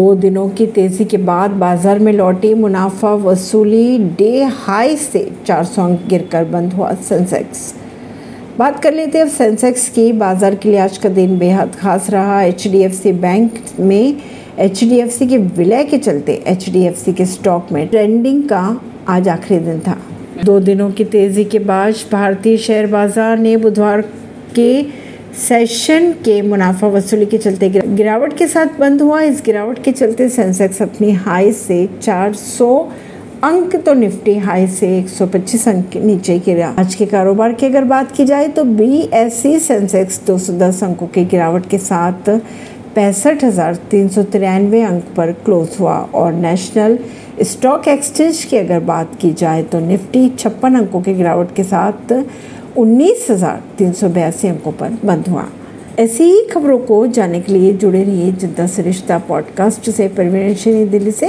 दो दिनों की तेज़ी के बाद बाज़ार में लौटी मुनाफा वसूली डे हाई से 400 अंक गिरकर बंद हुआ सेंसेक्स। बात कर लेते हैं अब सेंसेक्स की। बाज़ार के लिए आज का दिन बेहद खास रहा। एचडीएफसी बैंक में एचडीएफसी के विलय के चलते एचडीएफसी के स्टॉक में ट्रेंडिंग का आज आखिरी दिन था। दो दिनों की तेज़ी के बाद भारतीय शेयर बाज़ार ने बुधवार के सेशन के मुनाफा वसूली के चलते गिरावट के साथ बंद हुआ। इस गिरावट के चलते सेंसेक्स अपनी हाई से 400 अंक तो निफ्टी हाई से 125 अंक नीचे गिरा। आज के कारोबार की अगर बात की जाए तो बी एस सी सेंसेक्स 210 अंकों की गिरावट के साथ पैंसठ हज़ार तीन सौ तिरानवे अंक पर क्लोज हुआ। और नेशनल स्टॉक एक्सचेंज की अगर बात की जाए तो निफ्टी छप्पन अंकों की गिरावट के साथ उन्नीस हज़ार तीन सौ बयासी अंकों पर बंद हुआ। ऐसी ही खबरों को जानने के लिए जुड़े रहिए जनता सरिश्ता पॉडकास्ट से। परवीन दिल्ली से।